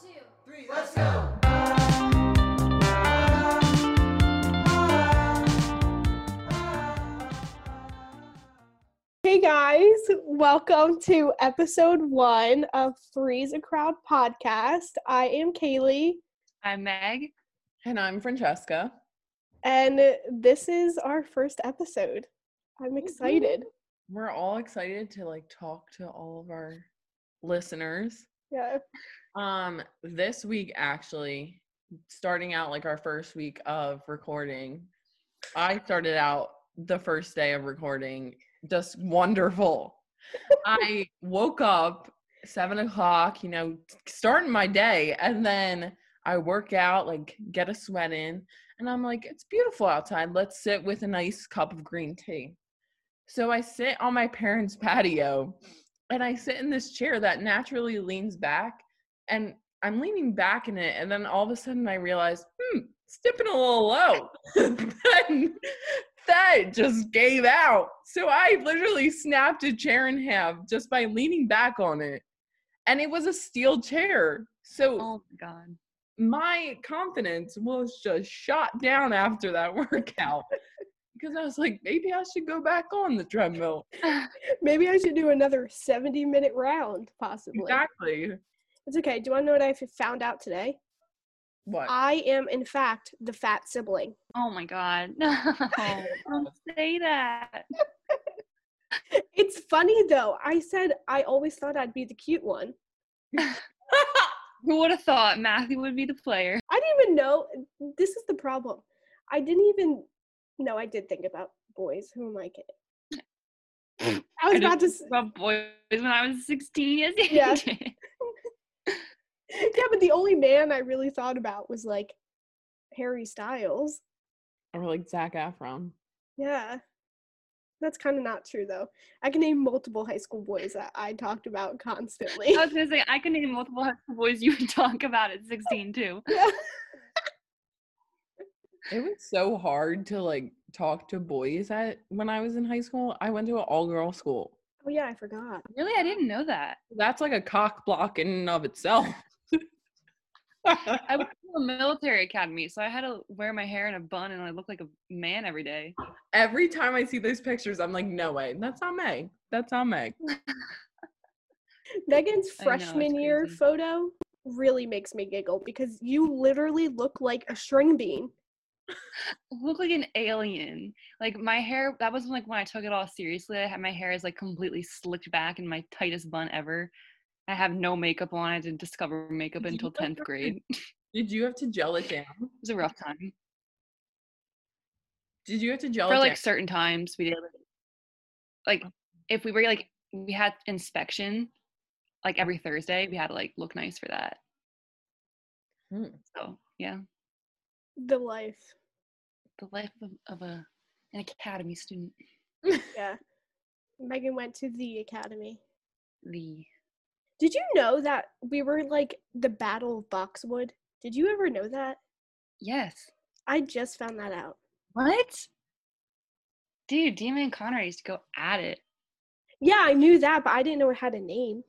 two, three, let's go! Hey guys, welcome to episode one of Three's a Crowd podcast. I am Kaylee, I'm Meg. And I'm Francesca. and this is our first episode. I'm excited. We're all excited to like talk to all of our listeners. Yeah. Um this week actually starting out like our first week of recording. I started out the first day of recording just wonderful. I woke up seven o'clock, you know, starting my day, and then I work out, like get a sweat in, and I'm like, it's beautiful outside. Let's sit with a nice cup of green tea. So I sit on my parents' patio and I sit in this chair that naturally leans back, and I'm leaning back in it, and then all of a sudden I realize, hmm, it's dipping a little low. then that just gave out. So I literally snapped a chair in half just by leaning back on it. And it was a steel chair. So Oh my god. my confidence was just shot down after that workout. because I was like, maybe I should go back on the treadmill. Maybe I should do another 70 minute round, possibly. Exactly. It's okay. Do you want to know what I found out today? What? I am, in fact, the fat sibling. Oh my god. No. Don't say that. It's funny though. I said I always thought I'd be the cute one. Who would have thought Matthew would be the player? I didn't even know. This is the problem. I didn't even. No, I did think about boys. Who am I kidding? I was I about to. didn't About boys when I was 16 yes, you Yeah. Did. Yeah, but the only man I really thought about was like Harry Styles. or like Zac Efron. Yeah. That's kind of not true though. I can name multiple high school boys that I talked about constantly. I was gonna say I can name multiple high school boys you would talk about at 16 too. yeah. It was so hard to like talk to boys at when I was in high school. I went to an all girl school. Oh yeah, I forgot. Really, I didn't know that. That's like a cock block in and of itself. I went to a military academy, so I had to wear my hair in a bun and I look like a man every day. Every time I see those pictures, I'm like, no way, that's not Meg. That's not Meg. Megan's I know, freshman year photo really makes me giggle because you literally look like a string bean. look like an alien. Like my hair, that was like when I took it all seriously. I had my hair is like completely slicked back in my tightest bun ever. I have no makeup on. I didn't discover makeup Did until 10th grade. It Did you have to gel it down? It was a rough time. Did you have to gel it? For it like down? certain times we did like if we were like we had inspection like every Thursday, we had to like look nice for that. Hmm. So yeah. The life. The life of, of a an academy student. Yeah. Megan went to the academy. The Did you know that we were like the Battle of Boxwood? Did you ever know that? yes. I just found that out. What? Dude, Demon and Connor used to go at it. Yeah, I knew that, but I didn't know it had a name.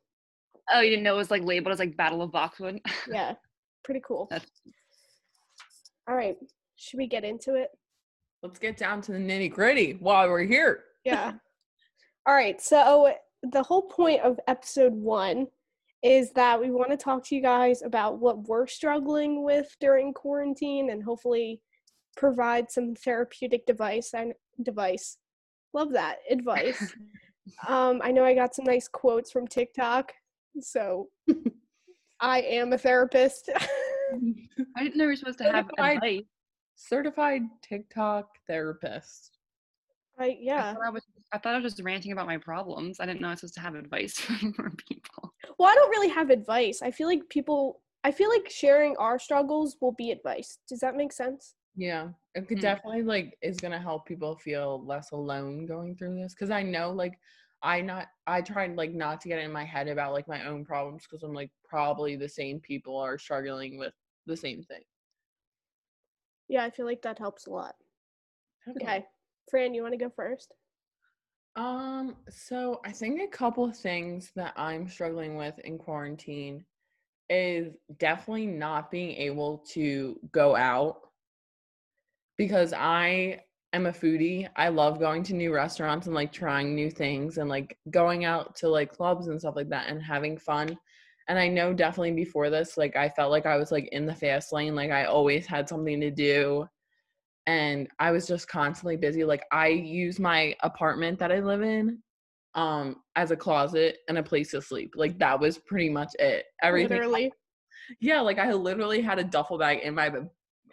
Oh, you didn't know it was like labeled as like Battle of Boxwood? Yeah, pretty cool. That's All right, should we get into it? Let's get down to the nitty gritty while we're here. Yeah. All right, so the whole point of episode one is that we want to talk to you guys about what we're struggling with during quarantine and hopefully provide some therapeutic device and device. Love that advice. um, I know I got some nice quotes from TikTok, so I am a therapist. I didn't know we were supposed to have Certified- advice. Certified TikTok therapist. I I yeah. thought I, was, I thought I was just ranting about my problems. I didn't know I was supposed to have advice for people. Well, I don't really have advice. I feel like people. I feel like sharing our struggles will be advice. Does that make sense? Yeah, it could Mm. definitely like is gonna help people feel less alone going through this. Cause I know like I not I tried like not to get in my head about like my own problems because I'm like probably the same people are struggling with the same thing. Yeah, I feel like that helps a lot. Definitely. Okay, Fran, you want to go first? Um, so I think a couple of things that I'm struggling with in quarantine is definitely not being able to go out because I am a foodie. I love going to new restaurants and like trying new things and like going out to like clubs and stuff like that and having fun. And I know definitely before this, like I felt like I was like in the fast lane, like I always had something to do. And I was just constantly busy. Like I use my apartment that I live in um as a closet and a place to sleep. Like that was pretty much it. Everything Literally. yeah, like I literally had a duffel bag in my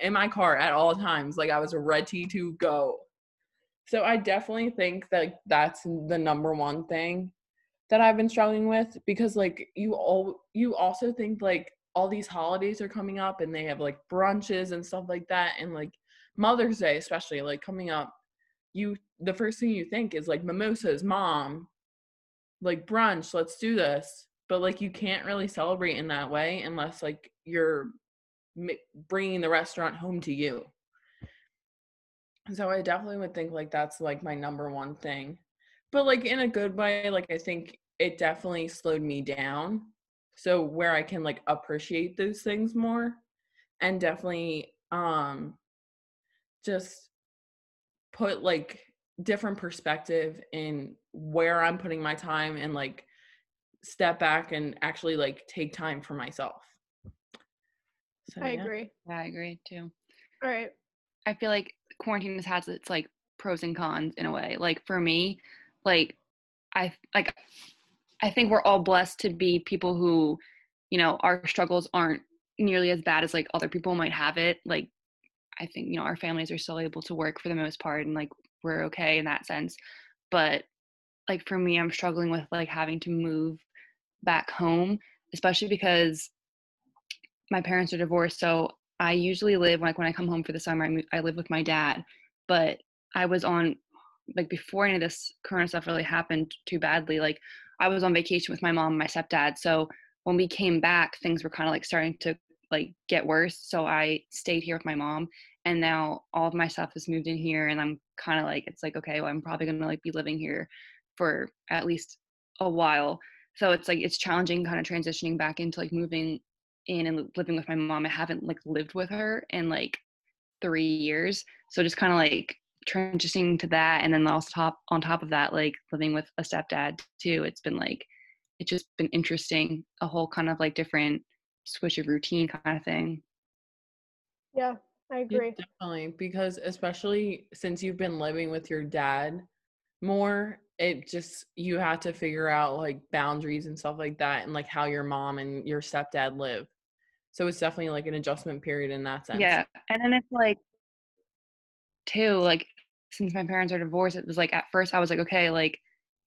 in my car at all times. Like I was ready to go. So I definitely think that that's the number one thing that I've been struggling with because like you all you also think like all these holidays are coming up and they have like brunches and stuff like that and like Mother's Day especially like coming up you the first thing you think is like mimosas mom like brunch let's do this. But like you can't really celebrate in that way unless like you're bringing the restaurant home to you. So i definitely would think like that's like my number one thing. But like in a good way like i think it definitely slowed me down so where i can like appreciate those things more and definitely um just put like different perspective in where i'm putting my time and like step back and actually like take time for myself so, I yeah. agree. Yeah, I agree too. All right. I feel like quarantine has had its like pros and cons in a way. Like for me, like I like I think we're all blessed to be people who, you know, our struggles aren't nearly as bad as like other people might have it. Like I think, you know, our families are still able to work for the most part and like we're okay in that sense. But like for me, I'm struggling with like having to move back home, especially because my parents are divorced. So I usually live like when I come home for the summer, I, I live with my dad. But I was on like before any of this current stuff really happened too badly. Like I was on vacation with my mom and my stepdad. So when we came back, things were kind of like starting to like get worse. So I stayed here with my mom, and now all of my stuff has moved in here, and I'm kind of like it's like okay, well I'm probably gonna like be living here for at least a while. So it's like it's challenging kind of transitioning back into like moving in and living with my mom. I haven't like lived with her in like three years. So just kind of like transitioning to that and then also top on top of that, like living with a stepdad too. It's been like it's just been interesting, a whole kind of like different switch of routine kind of thing. Yeah, I Yeah, agree. definitely because especially since you've been living with your dad more it just you have to figure out like boundaries and stuff like that and like how your mom and your stepdad live so it's definitely like an adjustment period in that sense Yeah. And then it's like too, like since my parents are divorced, it was like at first I was like, okay, like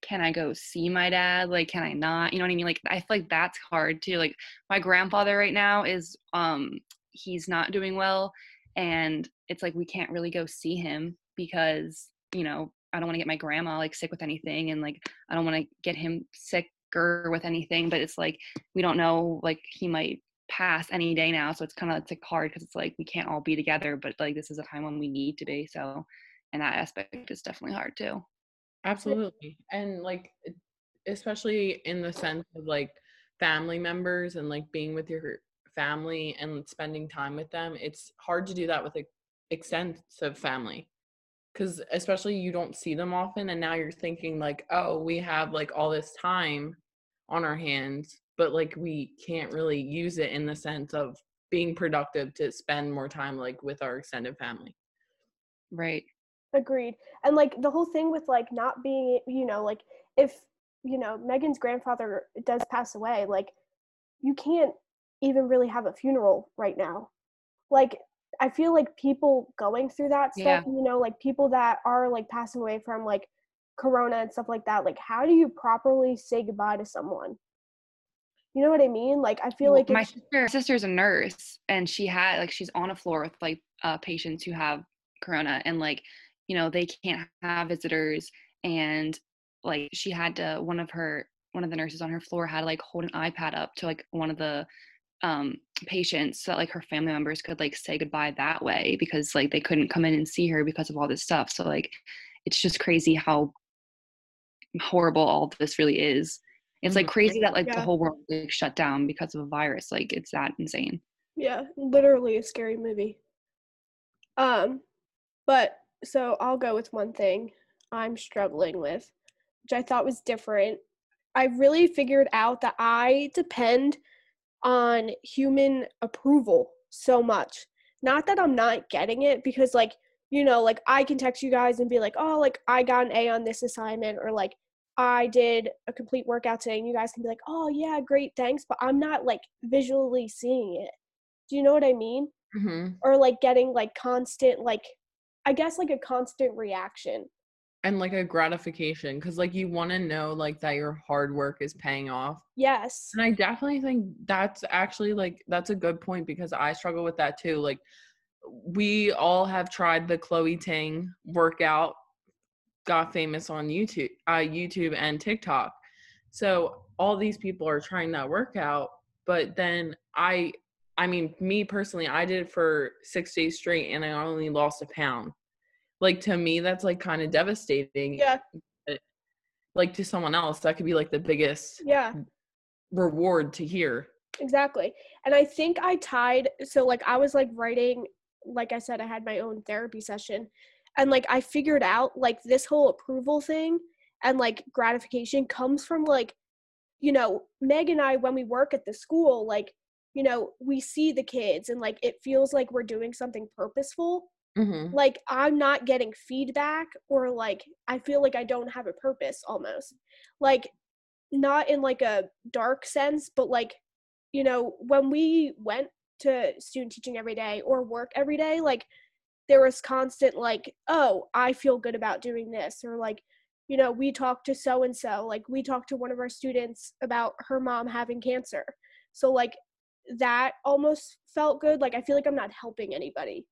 can I go see my dad? Like can I not? You know what I mean? Like I feel like that's hard too. Like my grandfather right now is um he's not doing well and it's like we can't really go see him because, you know, I don't want to get my grandma like sick with anything and like I don't want to get him sicker with anything, but it's like we don't know like he might pass any day now so it's kind of it's like hard because it's like we can't all be together but like this is a time when we need to be so and that aspect is definitely hard too absolutely and like especially in the sense of like family members and like being with your family and spending time with them it's hard to do that with like extensive family because especially you don't see them often and now you're thinking like oh we have like all this time on our hands but like we can't really use it in the sense of being productive to spend more time like with our extended family. Right Agreed. And like the whole thing with like not being, you know, like if, you know, Megan's grandfather does pass away, like you can't even really have a funeral right now. Like I feel like people going through that Yeah. stuff, you know, like people that are like passing away from like corona and stuff like that, like how do you properly say goodbye to someone? You know what I mean? Like I feel like my it's, sister sister's a nurse and she had like she's on a floor with like uh patients who have corona and like you know they can't have visitors and like she had to one of her one of the nurses on her floor had to like hold an ipad up to like one of the um patients so that like her family members could like say goodbye that way because like they couldn't come in and see her because of all this stuff so like it's just crazy how horrible all this really is It's like Mhm. crazy that like Yeah. the whole world like shut down because of a virus. Like it's that insane. Yeah, literally a scary movie. Um, but so I'll go with one thing I'm struggling with, which I thought was different. I really figured out that I depend on human approval so much. Not that I'm not getting it, because, like, you know, like I can text you guys and be like, oh, like I got an A on this assignment, or like I did a complete workout today, and you guys can be like, oh, yeah, great, thanks. But I'm not like visually seeing it. Do you know what I mean? hmm Or like getting like constant, like, I guess like a constant reaction. And like a gratification, because like you want to know like that your hard work is paying off. Yes. And I definitely think that's actually like that's a good point because I struggle with that too. Like we all have tried the Chloe Ting workout, got famous on YouTube, uh, YouTube and TikTok. So all these people are trying that workout, but then I, I mean, me personally, I did it for six days straight and I only lost a pound. Like to me, that's like kind of devastating. Yeah. Like to someone else, that could be like the biggest Yeah. reward to hear. Exactly. And I think I tied so like I was like writing like I said I had my own therapy session and like I figured out like this whole approval thing and like gratification comes from like you know Meg and I when we work at the school like you know we see the kids and like it feels like we're doing something purposeful Mm-hmm. like I'm not getting feedback or like I feel like I don't have a purpose almost. Like not in like a dark sense, but like you know, when we went to student teaching every day or work every day, like there was constant like, oh, I feel good about doing this or like you know, we talked to so and so, like we talked to one of our students about her mom having cancer. So like that almost felt good. Like I feel like I'm not helping anybody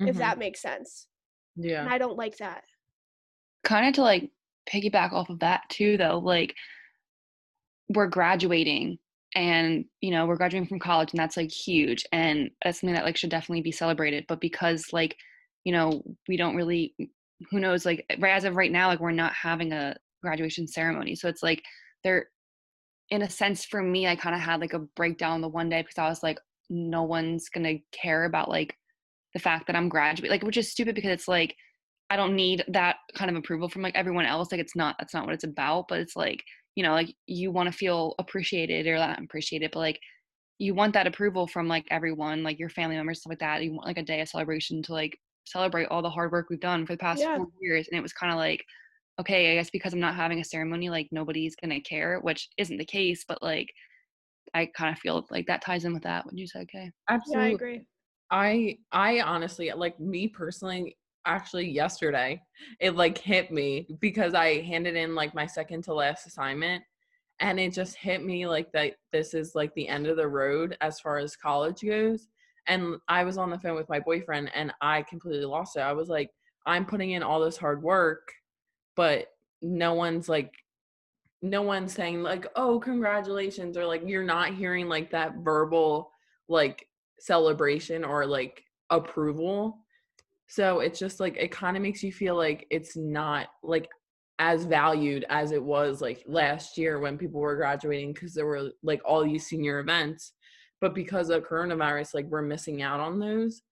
if Mhm. that makes sense. And yeah. I don't like that. kind of to like piggyback off of that too though like we're graduating and you know we're graduating from college and that's like huge and that's something that like should definitely be celebrated but because like you know we don't really who knows like right as of right now like we're not having a graduation ceremony so it's like there in a sense for me i kind of had like a breakdown the one day because i was like no one's gonna care about like the fact that i'm graduating like which is stupid because it's like I don't need that kind of approval from like everyone else. Like it's not that's not what it's about. But it's like, you know, like you want to feel appreciated or not appreciated, but like you want that approval from like everyone, like your family members, stuff like that. You want like a day of celebration to like celebrate all the hard work we've done for the past Yeah. four years. And it was kind of like, okay, I guess because I'm not having a ceremony, like nobody's gonna care, which isn't the case, but like I kind of feel like that ties in with that. Would you say okay? Yeah, Absolutely. I agree. I I honestly like me personally actually yesterday it like hit me because I handed in like my second to last assignment and it just hit me like that this is like the end of the road as far as college goes and I was on the phone with my boyfriend and I completely lost it. I was like I'm putting in all this hard work but no one's like no one's saying like oh congratulations or like you're not hearing like that verbal like celebration or like approval. So it's just like it kind of makes you feel like it's not like as valued as it was like last year when people were graduating because there were like all these senior events but because of coronavirus like we're missing out on those.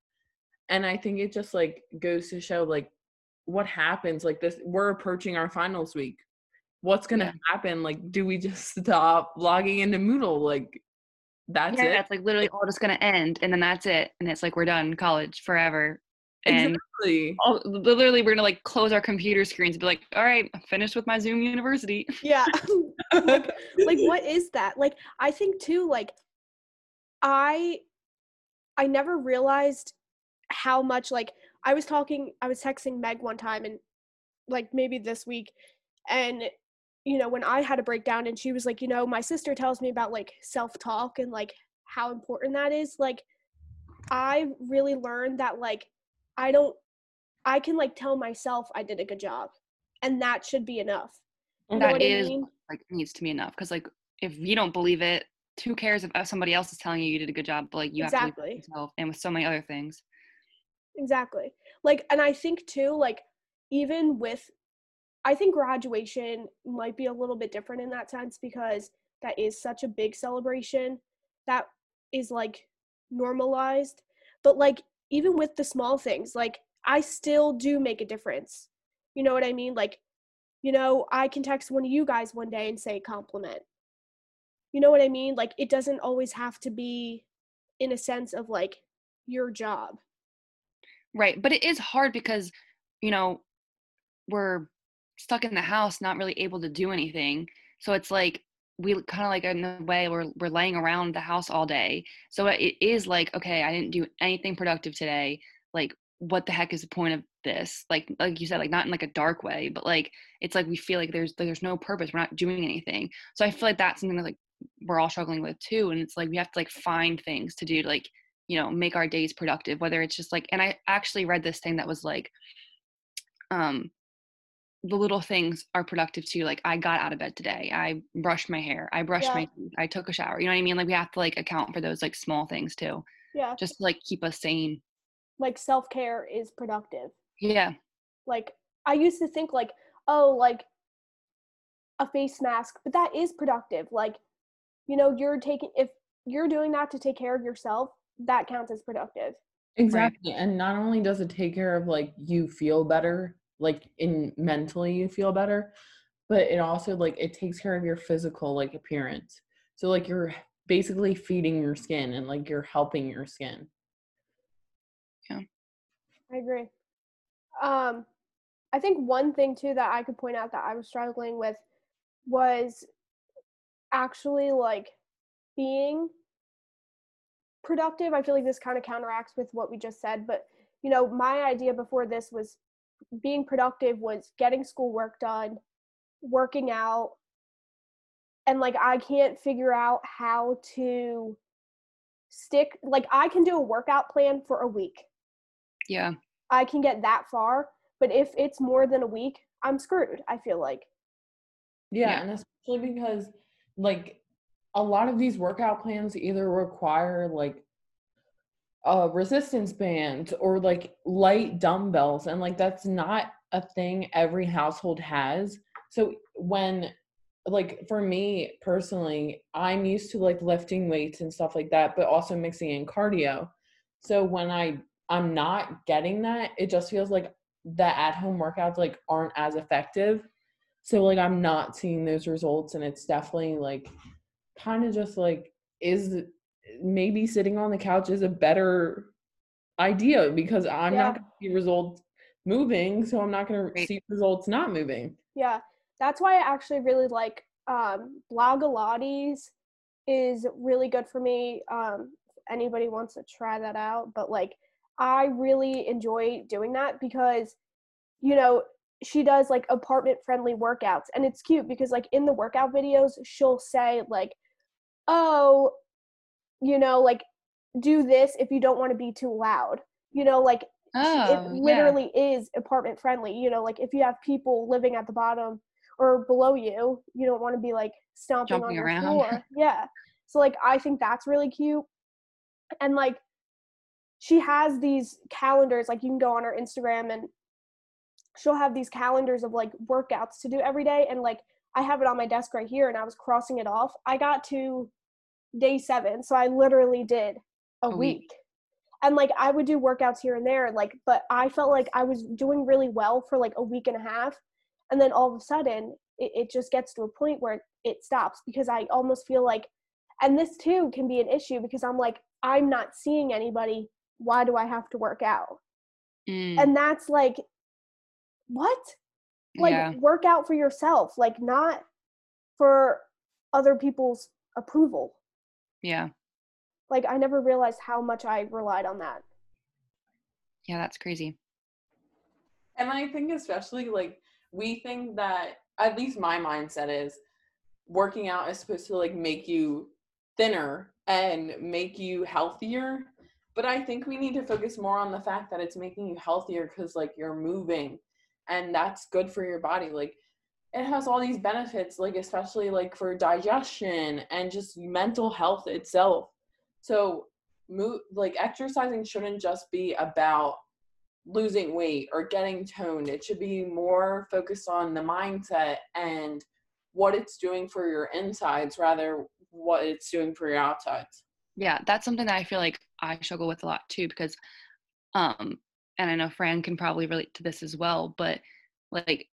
And i think it just like goes to show like what happens like this we're approaching our finals week what's gonna Yeah. happen like do we just stop logging into moodle like that's yeah, it it's like literally all just gonna end, and then that's it, and it's like we're done college forever. And exactly all, literally, we're gonna like close our computer screens and be like, "All right, I'm finished with my Zoom University." Yeah. like, like what is that? Like I think too like I I never realized how much like I was talking I was texting Meg one time and like maybe this week and you know when I had a breakdown and she was like, you know, my sister tells me about like self-talk and like how important that is. Like I really learned that like I don't I can like tell myself I did a good job and that should be enough. You That is I mean? like needs to be enough because like if you don't believe it, who cares if somebody else is telling you you did a good job? But like you have to believe yourself, and with so many other things. Exactly. Like, and I think too, like, even with I think graduation might be a little bit different in that sense because that is such a big celebration that is like normalized. But like even with the small things, like I still do make a difference. You know what I mean? Like, you know, I can text one of you guys one day and say compliment. You know what I mean? Like it doesn't always have to be in a sense of like your job. Right. But it is hard because, you know, we're stuck in the house, not really able to do anything. So it's like we kind of like in a way we're we're laying around the house all day. So it is like, okay, I didn't do anything productive today. Like, what the heck is the point of this? Like, like you said, like not in like a dark way, but like it's like we feel like there's like, there's no purpose. We're not doing anything. So I feel like that's something that like we're all struggling with too. And it's like we have to like find things to do to like you know make our days productive. Whether it's just like, and I actually read this thing that was like, um the little things are productive too. Like I got out of bed today. I brushed my hair. I brushed Yeah. my teeth. I took a shower. You know what I mean? Like we have to like account for those like small things too, Yeah. just to like keep us sane. Like self care is productive. Yeah. Like I used to think like, oh, like a face mask, but that is productive. Like, you know, you're taking if you're doing that to take care of yourself, that counts as productive. Exactly. And not only does it take care of like you feel better, like in mentally you feel better, but it also like it takes care of your physical like appearance. So like you're basically feeding your skin and like you're helping your skin. Yeah. I agree. Um, I think one thing too that I could point out that I was struggling with was actually like being productive. I feel like this kind of counteracts with what we just said, but you know, my idea before this was being productive was getting schoolwork done, working out, and like I can't figure out how to stick like I can do a workout plan for a week. Yeah. I can get that far, but if it's more than a week, I'm screwed. I feel like. Yeah, Yeah. and especially because like a lot of these workout plans either require like uh resistance bands or like light dumbbells and like that's not a thing every household has. So when like for me personally, I'm used to like lifting weights and stuff like that, but also mixing in cardio. So when I I'm not getting that, it just feels like the at home workouts like aren't as effective. So like I'm not seeing those results and it's definitely like kind of just like is maybe sitting on the couch is a better idea because I'm Yeah. not going to see results moving, so I'm not going to see results not moving. Yeah, that's why I actually really like um, is really good for me. Um, if anybody wants to try that out, but like I really enjoy doing that because you know she does like apartment friendly workouts and it's cute because like in the workout videos she'll say like oh you know like do this if you don't want to be too loud you know like Oh, it yeah. literally is apartment friendly. You know, like if you have people living at the bottom or below you, you don't want to be like stomping on Jumping your around. floor. Yeah. So like I think that's really cute. And like she has these calendars, like you can go on her Instagram and she'll have these calendars of like workouts to do every day. And like I have it on my desk right here and I was crossing it off. I got to day seven. So I literally did a, A week. week and like I would do workouts here and there, like, but I felt like I was doing really well for like a week and a half, and then all of a sudden it, it just gets to a point where it stops because I almost feel like, and this too can be an issue because I'm like I'm not seeing anybody. Why do I have to work out? Mm, And that's like, what? Like yeah. work out for yourself, like not for other people's approval. Yeah. Like I never realized how much I relied on that. Yeah. That's crazy. And I think especially like we think that at least my mindset is working out is supposed to like make you thinner and make you healthier. But I think we need to focus more on the fact that it's making you healthier because like you're moving and that's good for your body. Like it has all these benefits, like especially like for digestion and just mental health itself. So move like exercising shouldn't just be about losing weight or getting toned. It should be more focused on the mindset and what it's doing for your insides rather what it's doing for your outsides. Yeah, that's something that I feel like I struggle with a lot too because um and I know Fran can probably relate to this as well, but like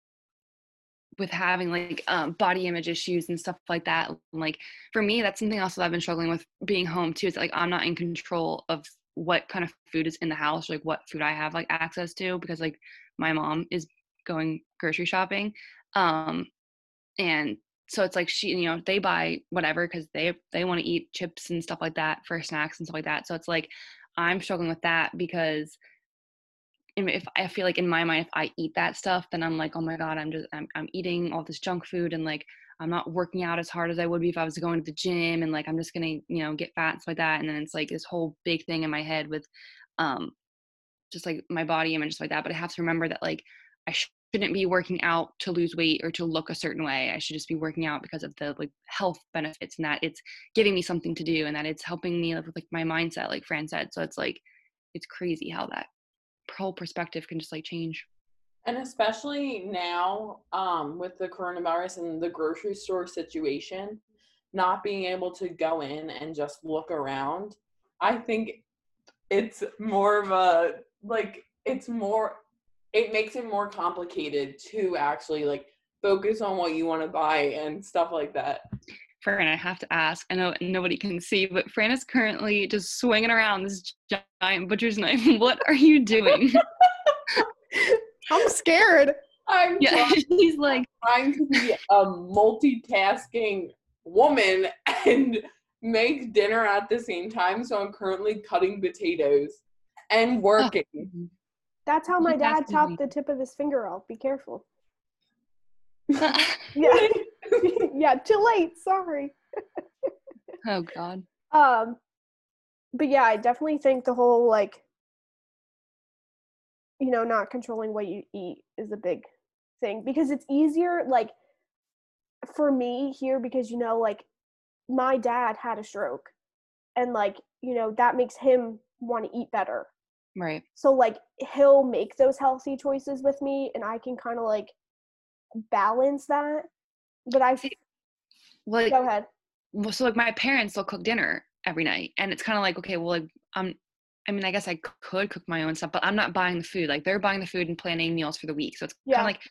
with having like um, body image issues and stuff like that like for me that's something else that i've been struggling with being home too is like i'm not in control of what kind of food is in the house or, like what food i have like access to because like my mom is going grocery shopping um and so it's like she you know they buy whatever because they they want to eat chips and stuff like that for snacks and stuff like that so it's like i'm struggling with that because if I feel like in my mind, if I eat that stuff, then I'm like, oh my god, I'm just I'm I'm eating all this junk food and like I'm not working out as hard as I would be if I was going to the gym and like I'm just gonna you know get fat and stuff like that. And then it's like this whole big thing in my head with um just like my body image like that. But I have to remember that like I shouldn't be working out to lose weight or to look a certain way. I should just be working out because of the like health benefits and that it's giving me something to do and that it's helping me with like my mindset, like Fran said. So it's like it's crazy how that whole perspective can just like change. And especially now um, with the coronavirus and the grocery store situation, not being able to go in and just look around, I think it's more of a like it's more it makes it more complicated to actually like focus on what you want to buy and stuff like that. Fran, I have to ask. I know nobody can see, but Fran is currently just swinging around this giant butcher's knife. What are you doing? I'm scared. I'm yeah, he's like trying to be a multitasking woman and make dinner at the same time. So I'm currently cutting potatoes and oh. working. That's how my dad chopped the tip of his finger off. Be careful. Yeah. yeah, too late. Sorry. oh God. Um, but yeah, I definitely think the whole like, you know, not controlling what you eat is a big thing because it's easier. Like for me here, because you know, like my dad had a stroke, and like you know that makes him want to eat better. Right. So like he'll make those healthy choices with me, and I can kind of like balance that but I like go ahead. Well, so like my parents they'll cook dinner every night, and it's kind of like okay, well, like I'm. I mean, I guess I could cook my own stuff, but I'm not buying the food. Like they're buying the food and planning meals for the week, so it's yeah. kind of like,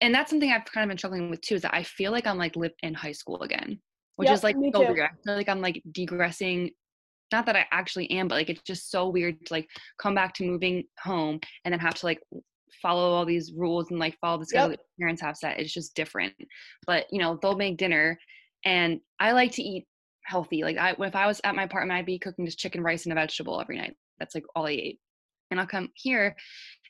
and that's something I've kind of been struggling with too. Is that I feel like I'm like live in high school again, which yep, is like so weird. I feel like I'm like degressing not that I actually am, but like it's just so weird to like come back to moving home and then have to like follow all these rules and like follow the schedule yep. that parents have set. It's just different. But you know, they'll make dinner, and I like to eat healthy. Like I, if I was at my apartment, I'd be cooking just chicken, rice, and a vegetable every night. That's like all I ate. And I'll come here,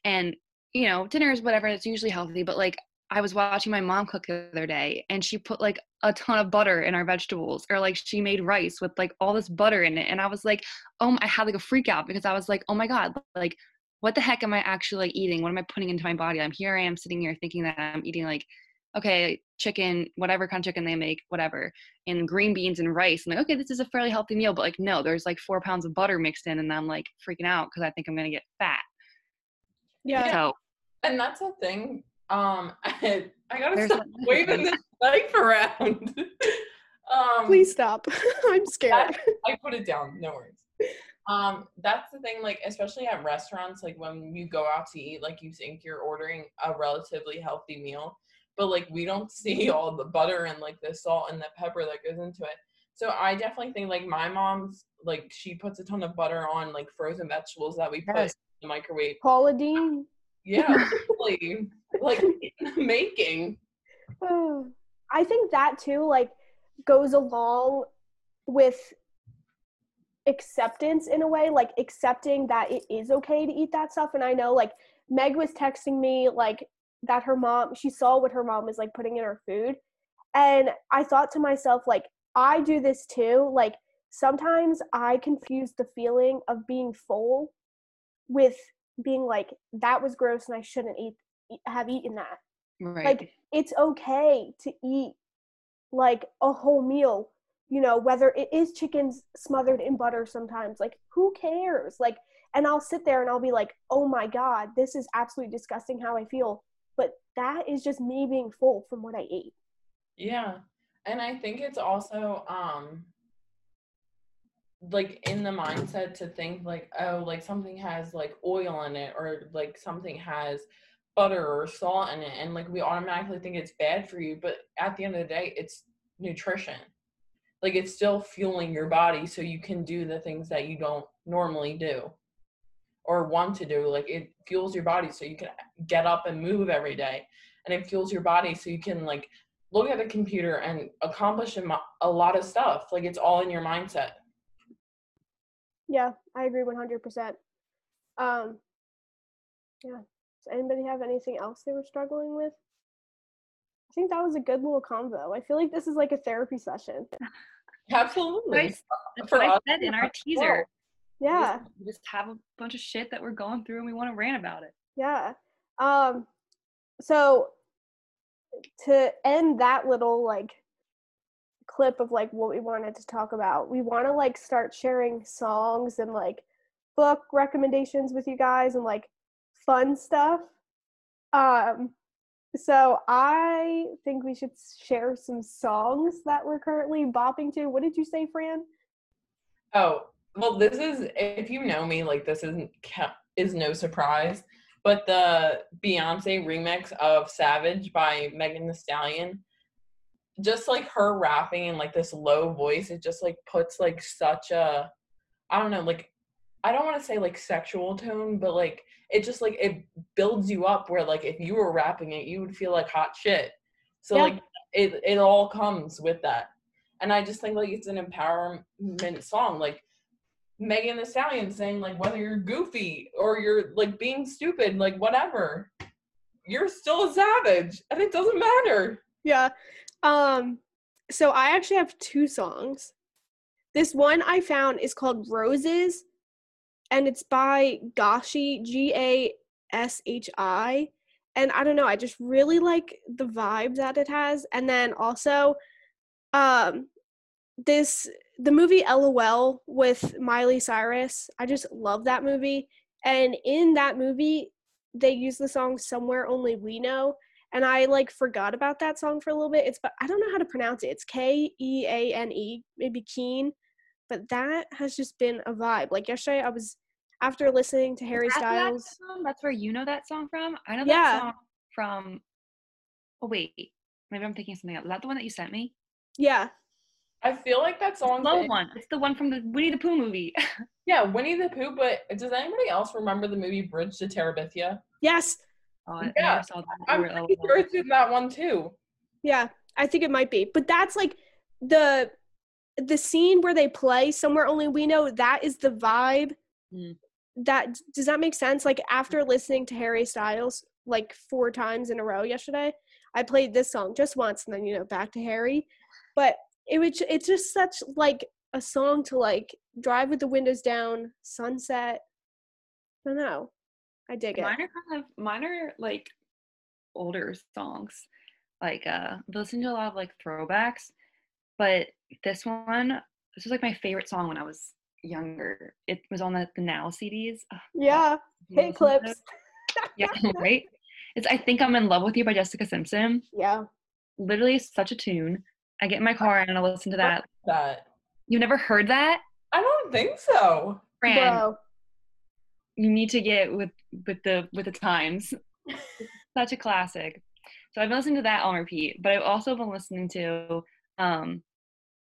and you know, dinner is whatever. It's usually healthy, but like I was watching my mom cook the other day, and she put like a ton of butter in our vegetables, or like she made rice with like all this butter in it, and I was like, oh, I had like a freak out because I was like, oh my god, like what the heck am I actually eating? What am I putting into my body? I'm here, I am sitting here thinking that I'm eating like, okay, chicken, whatever kind of chicken they make, whatever, and green beans and rice. And like, okay, this is a fairly healthy meal, but like, no, there's like four pounds of butter mixed in, and I'm like freaking out because I think I'm gonna get fat. Yeah. So, and that's the thing. Um, I, I gotta stop waving this knife around. um, Please stop. I'm scared. I, I put it down. No worries. Um, that's the thing, like especially at restaurants, like when you go out to eat, like you think you're ordering a relatively healthy meal, but like we don't see all the butter and like the salt and the pepper that goes into it. So I definitely think like my mom's like she puts a ton of butter on like frozen vegetables that we put yes. in the microwave. Paula Deen. Yeah, like making. I think that too, like, goes along with acceptance in a way, like accepting that it is okay to eat that stuff. And I know like Meg was texting me like that her mom, she saw what her mom was like putting in her food. And I thought to myself, like, I do this too. Like, sometimes I confuse the feeling of being full with being like, that was gross and I shouldn't eat, have eaten that. Right. Like, it's okay to eat like a whole meal you know, whether it is chickens smothered in butter sometimes, like who cares? Like, and I'll sit there and I'll be like, oh my God, this is absolutely disgusting how I feel. But that is just me being full from what I ate. Yeah. And I think it's also um like in the mindset to think like oh like something has like oil in it or like something has butter or salt in it and like we automatically think it's bad for you but at the end of the day it's nutrition like it's still fueling your body so you can do the things that you don't normally do or want to do like it fuels your body so you can get up and move every day and it fuels your body so you can like look at the computer and accomplish a, a lot of stuff like it's all in your mindset Yeah, I agree 100%. Um, yeah. Does anybody have anything else they were struggling with? I think that was a good little convo. I feel like this is like a therapy session. absolutely Right. That's For what I us, said in our as teaser. We just- Yeah, we just have a bunch of shit that we're going through and we want to rant about it. yeah. Um, so to end that little like clip of like what we wanted to talk about, we want to like start sharing songs and like book recommendations with you guys and like fun stuff. Um, so I think we should share some songs that we're currently bopping to. What did you say, Fran? Oh, well, this is if you know me, like this isn't is no surprise. But the Beyonce remix of Savage by Megan Thee Stallion, just like her rapping in like this low voice, it just like puts like such a I don't know, like I don't want to say like sexual tone, but like it just like it builds you up where like if you were rapping it, you would feel like hot shit. So Yeah. like it it all comes with that. And I just think like it's an empowerment song. Like Megan Thee Stallion saying like whether you're goofy or you're like being stupid, like whatever, you're still a savage, and it doesn't matter. Yeah. Um so I actually have two songs. This one I found is called Roses and it's by Gashi G A S H I and I don't know, I just really like the vibe that it has and then also um this the movie LOL with Miley Cyrus. I just love that movie and in that movie they use the song Somewhere Only We Know and I like forgot about that song for a little bit. It's but I don't know how to pronounce it. It's K E A N E, maybe Keen, but that has just been a vibe. Like yesterday, I was after listening to Harry That's that Styles. song? That's where you know that song from? I know Yeah. that song from. Oh wait, maybe I'm thinking of something else. Is that the one that you sent me? Yeah, I feel like that song. Slow one. It's the one from the Winnie the Pooh movie. Yeah, Winnie the Pooh. But does anybody else remember the movie Bridge to Terabithia? yes, oh, I Yeah, never saw that. I'm pretty sure it's in that one too. yeah. I think it might be, but that's like the the scene where they play somewhere only we know. That is the vibe. Mm. That does that make sense? Like after listening to Harry Styles like four times in a row yesterday, I played this song just once, and then you know back to Harry. But it was it's just such like a song to like drive with the windows down, sunset. I don't know. I dig it. Mine are kind of mine are like older songs. Like uh I've listened to a lot of like throwbacks, but this one this was like my favorite song when I was younger. It was on the, the Now CDs. Ugh, Yeah, you hit clips. Yeah, right. It's I think I'm in love with you by Jessica Simpson. Yeah. Literally such a tune. I get in my car and I listen to that. That You've never heard that? I don't think so. Fran, Bro. you need to get with with the with the times. Such a classic. So I've been listening to that on repeat, but I've also been listening to um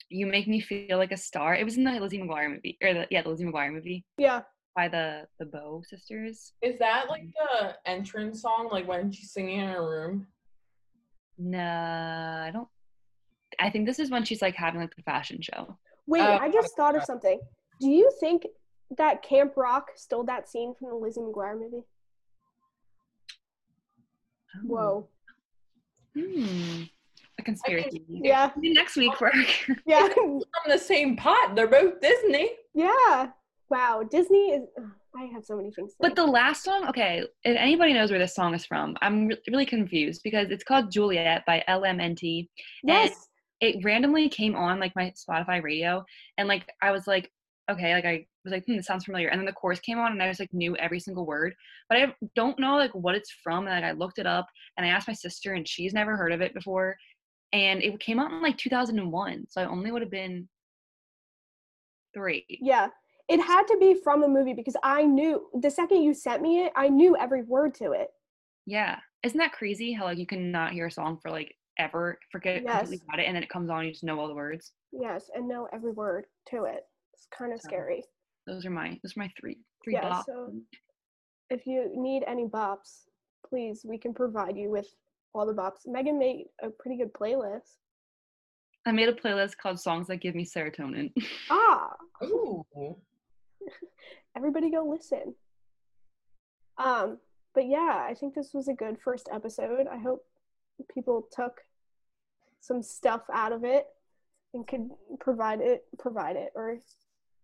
You Make Me Feel Like a Star. It was in the Lizzie McGuire movie. Or the yeah, the Lizzie McGuire movie Yeah. by the the Beu sisters. Is that like the entrance song, like when she's singing in her room? No, I don't I think this is when she's like having like the fashion show. Wait, Uh, I just thought of something. Do you think that Camp Rock stole that scene from the Lizzie McGuire movie? Whoa. Hmm. A conspiracy. Yeah. Maybe next week for Yeah. From the same pot. They're both Disney. yeah. Wow. Disney is. ugh, I have so many things. To But say. the last song, okay, if anybody knows where this song is from, I'm re- really confused because it's called Juliet by LMNT. yes. it randomly came on like my Spotify radio, and like I was like, okay, like I was like, hmm, this sounds familiar. And then the chorus came on, and I was like, knew every single word, but I don't know like what it's from. And like I looked it up, and I asked my sister, and she's never heard of it before. And it came out in like 2001, so I only would have been three. Yeah. It had to be from a movie because I knew the second you sent me it, I knew every word to it. Yeah, isn't that crazy? How like you cannot hear a song for like ever, forget completely about it, and then it comes on, you just know all the words. Yes, and know every word to it. It's kind of So, scary. Those are my those are my three three Yeah, bops. so- If you need any bops, please, we can provide you with all the bops. Megan made a pretty good playlist. I made a playlist called "Songs That Give Me Serotonin." Ah, Ooh. everybody go listen. Um, but yeah, I think this was a good first episode. I hope people took some stuff out of it and could provide it, provide it, or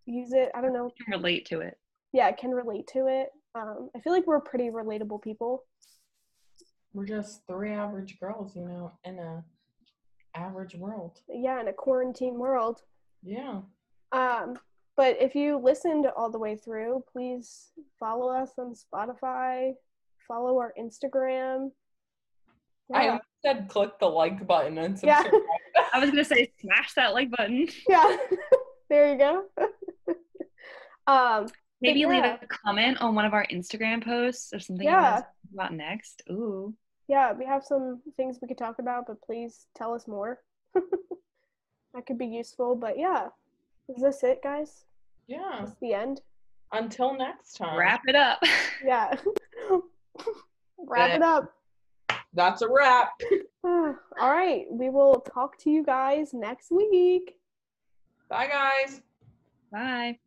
use it. I don't know. can relate to it. Yeah, can relate to it. Um, I feel like we're pretty relatable people. We're just three average girls, you know, in a average world. Yeah, in a quarantine world. Yeah. Um, but if you listened all the way through, please follow us on Spotify, follow our Instagram. I Yeah. almost said click the like button and subscribe. Yeah. subscribe. I was gonna say smash that like button. yeah. there you go. um, Maybe leave a comment on one of our Instagram posts or something you Yeah. want to talk about next. Ooh yeah, we have some things we could talk about, but please tell us more. that could be useful. But yeah, is this it, guys? Yeah. That's the end. Until next time. Wrap it up. yeah. wrap yeah. it up. That's a wrap. All right. We will talk to you guys next week. Bye, guys. Bye.